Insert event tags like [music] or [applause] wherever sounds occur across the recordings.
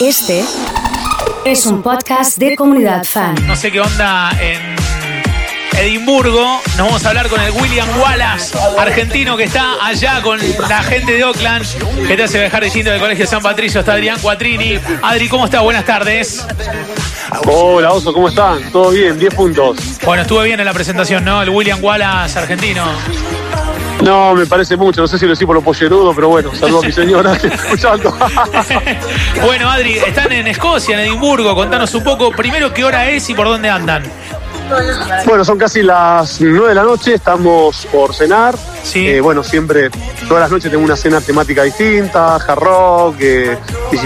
Este es un podcast de comunidad fan. No sé qué onda en Edimburgo. Nos vamos a hablar con el William Wallace, argentino que está allá con la gente de Oakland, que te hace viajar distinto del Colegio San Patricio. Está Adrián Cuatrini. Adri, ¿cómo estás? Buenas tardes. Hola, Oso, ¿cómo están? ¿Todo bien? 10 puntos. Bueno, estuve bien en la presentación, ¿no? El William Wallace, argentino. No, me parece mucho. No sé si lo decís por lo pollerudo, pero bueno, saludo a mi señora que está escuchando. [laughs] bueno, Adri, están en Escocia, en Edimburgo. Contanos un poco, primero, qué hora es y por dónde andan. Bueno, son casi las 9 de la noche, estamos por cenar. Sí. Eh, bueno, siempre, todas las noches tengo una cena temática distinta, hard rock, eh,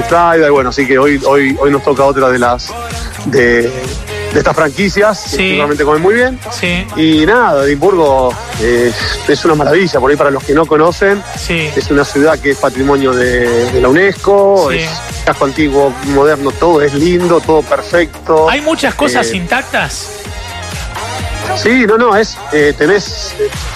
Friday, bueno, así que hoy, hoy, hoy nos toca otra de las de, de estas franquicias, Sí. que realmente comen muy bien. Sí, Y nada, Edimburgo eh, es una maravilla, por ahí para los que no conocen, sí. es una ciudad que es patrimonio de, de la UNESCO, es casco antiguo, moderno, todo es lindo, todo perfecto. ¿Hay muchas cosas Eh, intactas? Sí, no, no, es, eh, tenés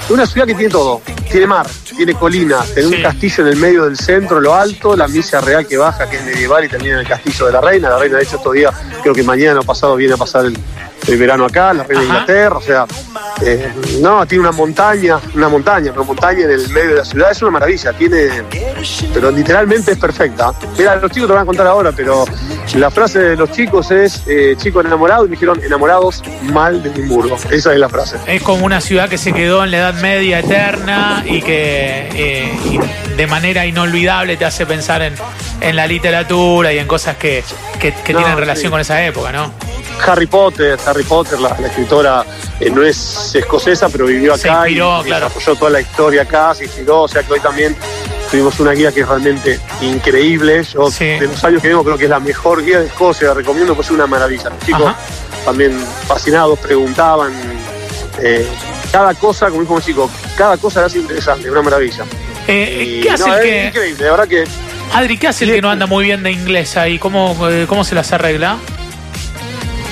una ciudad que tiene todo. Tiene mar, tiene colina, tiene Sí. un castillo en el medio del centro, lo alto, la misa real que baja, que es medieval y termina en el castillo de la reina. La reina, de hecho, estos días, creo que mañana o pasado viene a pasar el, el verano acá, la reina de. Inglaterra, o sea, eh, no, tiene una montaña, una montaña, una montaña en el medio de la ciudad, es una maravilla, tiene, pero literalmente es perfecta. Mira, los chicos te van a contar ahora, pero la frase de los chicos es, eh, chicos enamorados, y me dijeron, enamorados mal de Edimburgo, esa es la frase. Es como una ciudad que se quedó en la Edad Media eterna y que eh, y de manera inolvidable te hace pensar en, en la literatura y en cosas que, que- que No, tienen relación sí. con esa época, ¿no? Harry Potter, Harry Potter, la, la escritora eh, no es escocesa, pero vivió Se acá inspiró, y, claro. desarrolló toda la historia acá, se inspiró, o sea que hoy también tuvimos una guía que es realmente increíble. Yo Sí. de los años que vengo creo que es la mejor guía de Escocia, la recomiendo, pues es una maravilla. Los chicos Ajá. también fascinados, preguntaban. eh, cada cosa, como dijo un chico, cada cosa era interesante, una maravilla. Eh, Y, ¿Qué hace no, el es que, increíble, de verdad que Adri, qué hace el que no anda muy bien de inglés ahí? ¿Cómo, cómo se las arregla?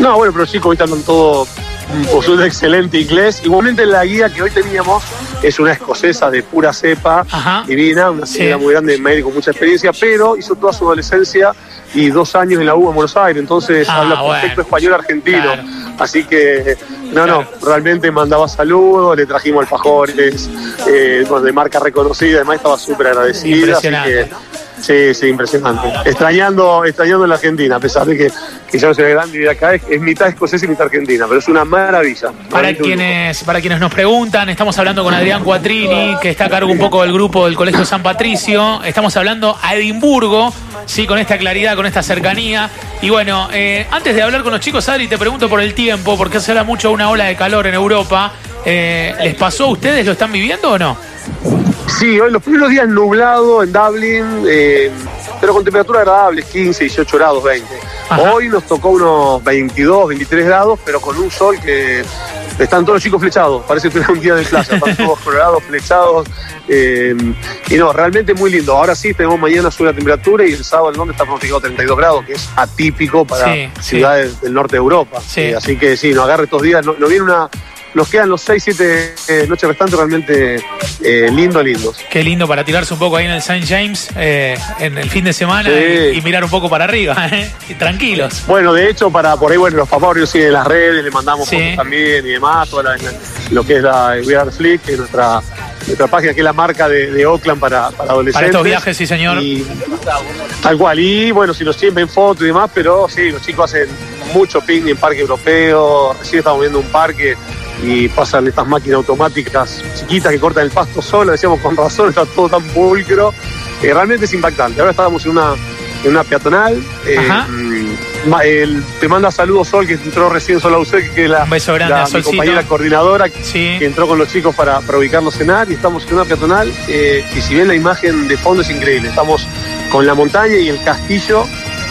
No, bueno, pero chicos ahorita andan todo mm, por su excelente inglés. Igualmente la guía que hoy teníamos es una escocesa de pura cepa, Ajá. divina, una Sí. señora muy grande, médico con mucha experiencia, pero hizo toda su adolescencia y dos años en la UBA en Buenos Aires, entonces Ah, habla perfecto bueno. español argentino. Claro. Así que, no, no, realmente mandaba saludos, le trajimos alfajores, eh, de marca reconocida, además estaba súper agradecida. Así que, Sí, sí, impresionante. Extrañando, extrañando la Argentina, a pesar de que, que ya no soy grande y acá, es, es mitad escocesa y mitad argentina, pero es una maravilla. Para quienes, para quienes nos preguntan, estamos hablando con Adrián Cuatrini, que está a cargo un poco del grupo del Colegio San Patricio. Estamos hablando a Edimburgo, sí, con esta claridad, con esta cercanía. Y bueno, eh, antes de hablar con los chicos, Adri, te pregunto por el tiempo, porque se habla mucho de una ola de calor en Europa. Eh, ¿Les pasó a ustedes? ¿Lo están viviendo o no? Sí, hoy los primeros días nublado en Dublin, eh, pero con temperaturas agradables, 15, 18 grados, 20. Ajá. Hoy nos tocó unos 22, 23 grados, pero con un sol que están todos los chicos flechados. Parece que era un día de playa, [laughs] están todos colorados, flechados. eh, y no, realmente muy lindo. Ahora sí, tenemos mañana sube la temperatura y el sábado en Londres está pronosticado 32 grados, que es atípico para Sí, sí. ciudades del norte de Europa. Sí. Eh, así que sí, nos agarre estos días. No, no viene una. Nos quedan los 6, 7 eh, noches restantes realmente eh, lindos, lindos. Qué lindo para tirarse un poco ahí en el St. James eh, en el fin de semana Sí. y, y mirar un poco para arriba, [laughs] ¿eh? Y tranquilos. Bueno, de hecho, para por ahí, bueno, los papás siguen en las redes, le mandamos Sí. fotos también y demás, toda la- lo que es la We Are Flick, que es nuestra, nuestra página, que es la marca de, de Oakland para, para adolescentes. Para estos viajes, sí, señor. Y, tal cual, y bueno, si nos siguen ven fotos y demás, pero sí, los chicos hacen mucho picnic en parque europeo, recién estamos viendo un parque y pasan estas máquinas automáticas chiquitas que cortan el pasto solo, decíamos con razón, está todo tan pulcro, Eh, realmente es impactante. Ahora estábamos en una, en una peatonal, eh, mm, el- te manda saludos Sol, que entró recién Sol Ausel, que es la, mi compañera coordinadora, Sí. que entró con los chicos para, para ubicarlos cenar y estamos en una peatonal eh, y si ven la imagen de fondo es increíble. Estamos con la montaña y el castillo,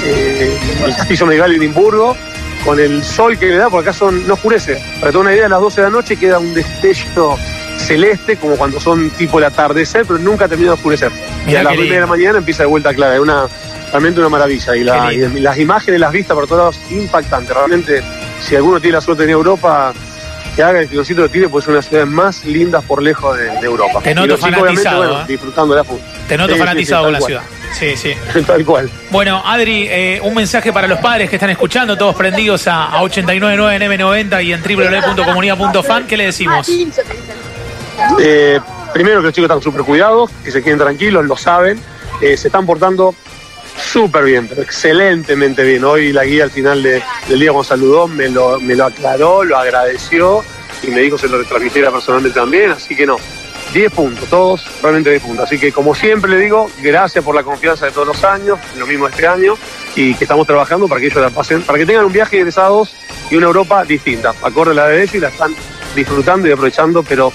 eh, el castillo medieval de Edimburgo, con el sol que le da, porque acá son, no oscurece. Para tener una idea, a las 12 de la noche queda un destello celeste, como cuando son tipo el atardecer, pero nunca termina de oscurecer. y a las qué 9 de la mañana empieza de vuelta clara. Es una, realmente una maravilla. Y, la- y las imágenes, las vistas por todos lados, impactantes. Realmente, si alguno tiene la suerte de a Europa, que haga el kilocito lo tire, pues es una de las ciudades más lindas por lejos de, de Europa. Te Y noto los chicos, obviamente, fanatizado, bueno, ¿eh? disfrutando de la. Te noto Sí, fanatizado sí, con la ciudad. Sí, sí. [laughs] Tal cual. Bueno, Adri, eh, un mensaje para los padres que están escuchando, todos prendidos a, a 899 en M90 y en www.comunidad.fan. ¿Qué le decimos? Eh, primero que los chicos están súper cuidados, que se queden tranquilos, lo saben. Eh, se están portando súper bien, pero excelentemente bien. Hoy la guía al final de- del día cuando saludó me lo, me lo aclaró, lo agradeció y me dijo que se lo retransmitiera personalmente también, así que no. 10 puntos, todos realmente 10 puntos. Así que como siempre le digo, gracias por la confianza de todos los años, lo mismo este año, y que estamos trabajando para que ellos la pasen, para que tengan un viaje egresados y una Europa distinta, acorde a la de y la están disfrutando y aprovechando, pero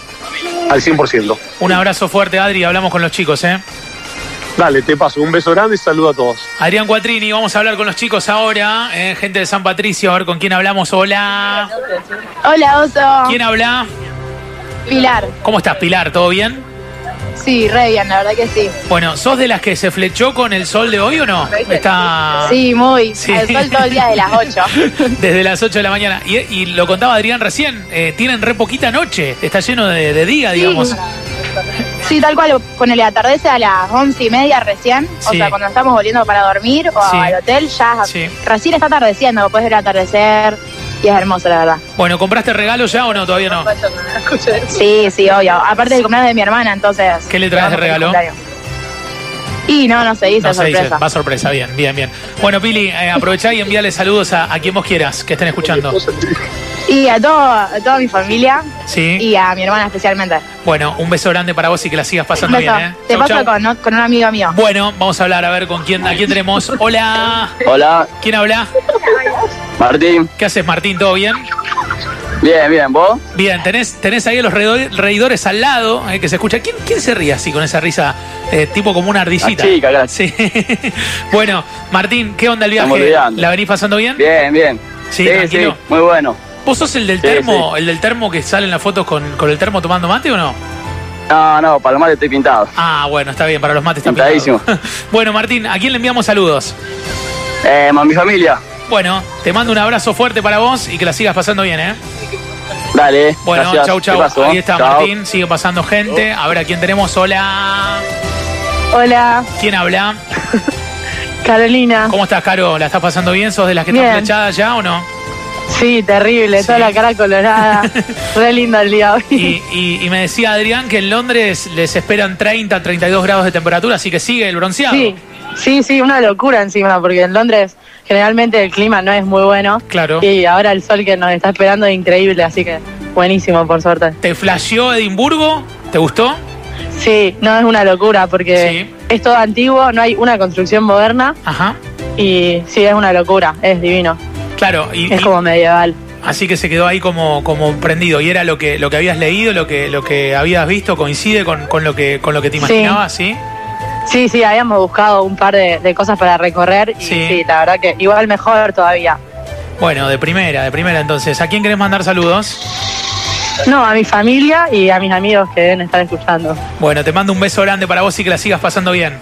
al 100%. Un abrazo fuerte, Adri, hablamos con los chicos, ¿eh? Dale, te paso un beso grande y saludo a todos. Adrián Cuatrini, vamos a hablar con los chicos ahora, ¿eh? gente de San Patricio, a ver con quién hablamos. Hola. Hola, Oso. ¿Quién habla? Pilar. ¿Cómo estás, Pilar? ¿Todo bien? Sí, re bien, la verdad que sí. Bueno, ¿sos de las que se flechó con el sol de hoy o no? Está Sí, muy. Sí. Al sol todo el día de las 8. [laughs] desde las 8 de la mañana. Y, y lo contaba Adrián recién, eh, tienen re poquita noche, está lleno de, de día, digamos. Sí, tal cual. Ponele, atardece a las once y media recién. O sea, cuando estamos volviendo para dormir o Sí. al hotel, ya Sí. recién está atardeciendo. Puedes ver el atardecer y es hermoso, la verdad. Bueno, ¿compraste regalo ya o no? Todavía no. Sí, sí, obvio. Aparte del cumpleaños de mi hermana, entonces. ¿Qué le traes de regalo? Y no, no se dice, No se dice, va sorpresa, bien, bien, bien. Bueno, Pili, eh, aprovechá y envíale saludos a, a quien vos quieras que estén escuchando. Y a, todo, a toda mi familia Sí. y a mi hermana especialmente. Bueno, un beso grande para vos y que la sigas pasando beso. bien, ¿eh? Te Chau, paso chau. con, con un amigo mío. Bueno, vamos a hablar a ver con quién, a quién tenemos. Hola, Hola, ¿quién habla? Martín. ¿Qué haces, Martín? ¿Todo bien? Bien, bien, ¿vos? Bien, tenés, tenés ahí a los reido- reidores al lado, eh, que se escucha. ¿Quién, quién se ríe así con esa risa, eh, tipo como una ardillita? La chica. Sí. [laughs] bueno, Martín, ¿qué onda el viaje? ¿La venís pasando bien? Bien, bien. Sí, sí, tranquilo. muy bueno. ¿Vos sos el del Sí, termo, el del termo que sale en las fotos con, con el termo tomando mate o no? No, no, para lo mal estoy pintado. Ah, bueno, está bien, para los mates está Pintadísimo. pintado. [laughs] bueno, Martín, ¿a quién le enviamos saludos? Eh, a mi familia. Bueno, te mando un abrazo fuerte para vos y que la sigas pasando bien, ¿eh? Dale. Bueno, gracias. chau, chau. Ahí está Chau. Martín, sigue pasando gente. A ver a quién tenemos. Hola. Hola, ¿Quién habla? [laughs] Carolina. ¿Cómo estás, Caro? ¿La estás pasando bien? ¿Sos de las que están Bien. flechadas ya o no? Sí, terrible, Sí. toda la cara colorada. [laughs] Re lindo el día hoy. Y, y- y me decía Adrián que en Londres les esperan 30, 32 grados de temperatura, así que sigue el bronceado. Sí, sí, sí, una locura encima, porque en Londres generalmente el clima no es muy bueno. Claro. Y ahora el sol que nos está esperando es increíble, así que buenísimo, por suerte. ¿Te flasheó Edimburgo? ¿Te gustó? Sí, no es una locura, porque Sí. es todo antiguo, no hay una construcción moderna. Ajá. Y sí, es una locura, es divino. Claro, y, Es y- como medieval. así que se quedó ahí como, como prendido. ¿Y era lo que, lo que habías leído, lo que, lo que habías visto? ¿Coincide con, con lo, que, con lo que te imaginabas? Sí. Sí, sí, habíamos buscado un par de, de cosas para recorrer y Sí. sí. la verdad que igual mejor todavía. Bueno, de primera, de primera entonces. ¿A quién querés mandar saludos? No, a mi familia y a mis amigos que deben estar escuchando. Bueno, te mando un beso grande para vos y que la sigas pasando bien.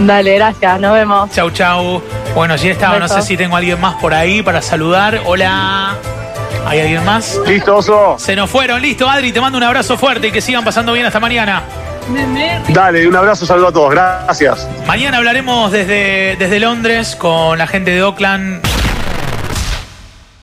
Dale, gracias, nos vemos. Chau, chau. Bueno, ya estaba. No sé si tengo a alguien más por ahí para saludar. Hola. ¿Hay alguien más? Listo, oso. Se nos fueron. Listo, Adri. Te mando un abrazo fuerte y que sigan pasando bien hasta mañana. Dale, un abrazo, saludo a todos. Gracias. Mañana hablaremos desde, desde Londres con la gente de Oakland.